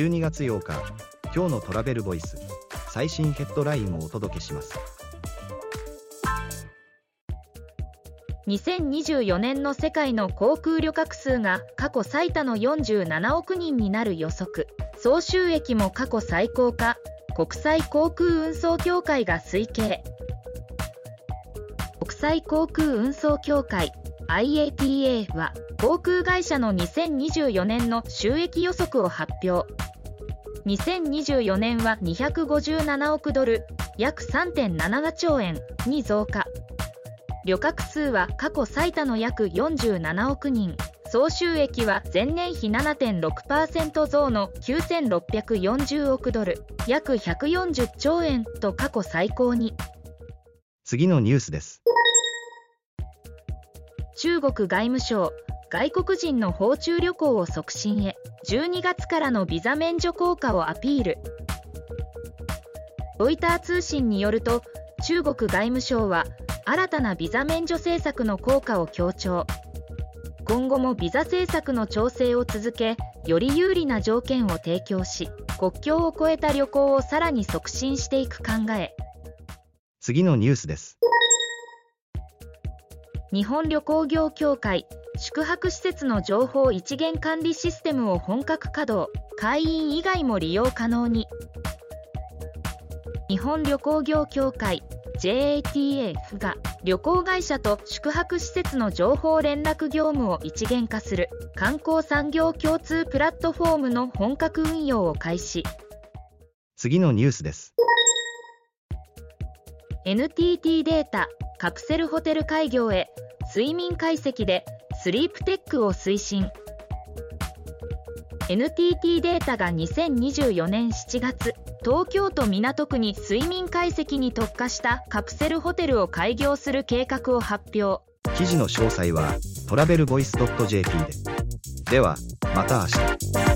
12月8日今日のトラベルボイス最新ヘッドラインをお届けします。2024年の世界の航空旅客数が過去最多の47億人になる予測。総収益も過去最高か国際航空運送協会が推計。国際航空運送協会 IATA は航空会社の2024年の収益予測を発表。2024年は257億ドル約3.7兆円に増加旅客数は過去最多の約47億人総収益は前年比7.6%増の9640億ドル約140兆円と過去最高に。次のニュースです。中国外務省外国人の訪中旅行を促進へ。12月からのビザ免除効果をアピール。ロイター通信によると中国外務省は新たなビザ免除政策の効果を強調。今後もビザ政策の調整を続けより有利な条件を提供し国境を越えた旅行をさらに促進していく考え。次のニュースです。日本旅行業協会宿泊施設の情報一元管理システムを本格稼働会員以外も利用可能に。日本旅行業協会 JATF が旅行会社と宿泊施設の情報連絡業務を一元化する観光産業共通プラットフォームの本格運用を開始。次のニュースです。NTT データカプセルホテル開業へ睡眠解析でスリープテックを推進。NTT データが2024年7月東京都港区に睡眠解析に特化したカプセルホテルを開業する計画を発表。記事の詳細はトラベルボイス .jp で。ではまた明日。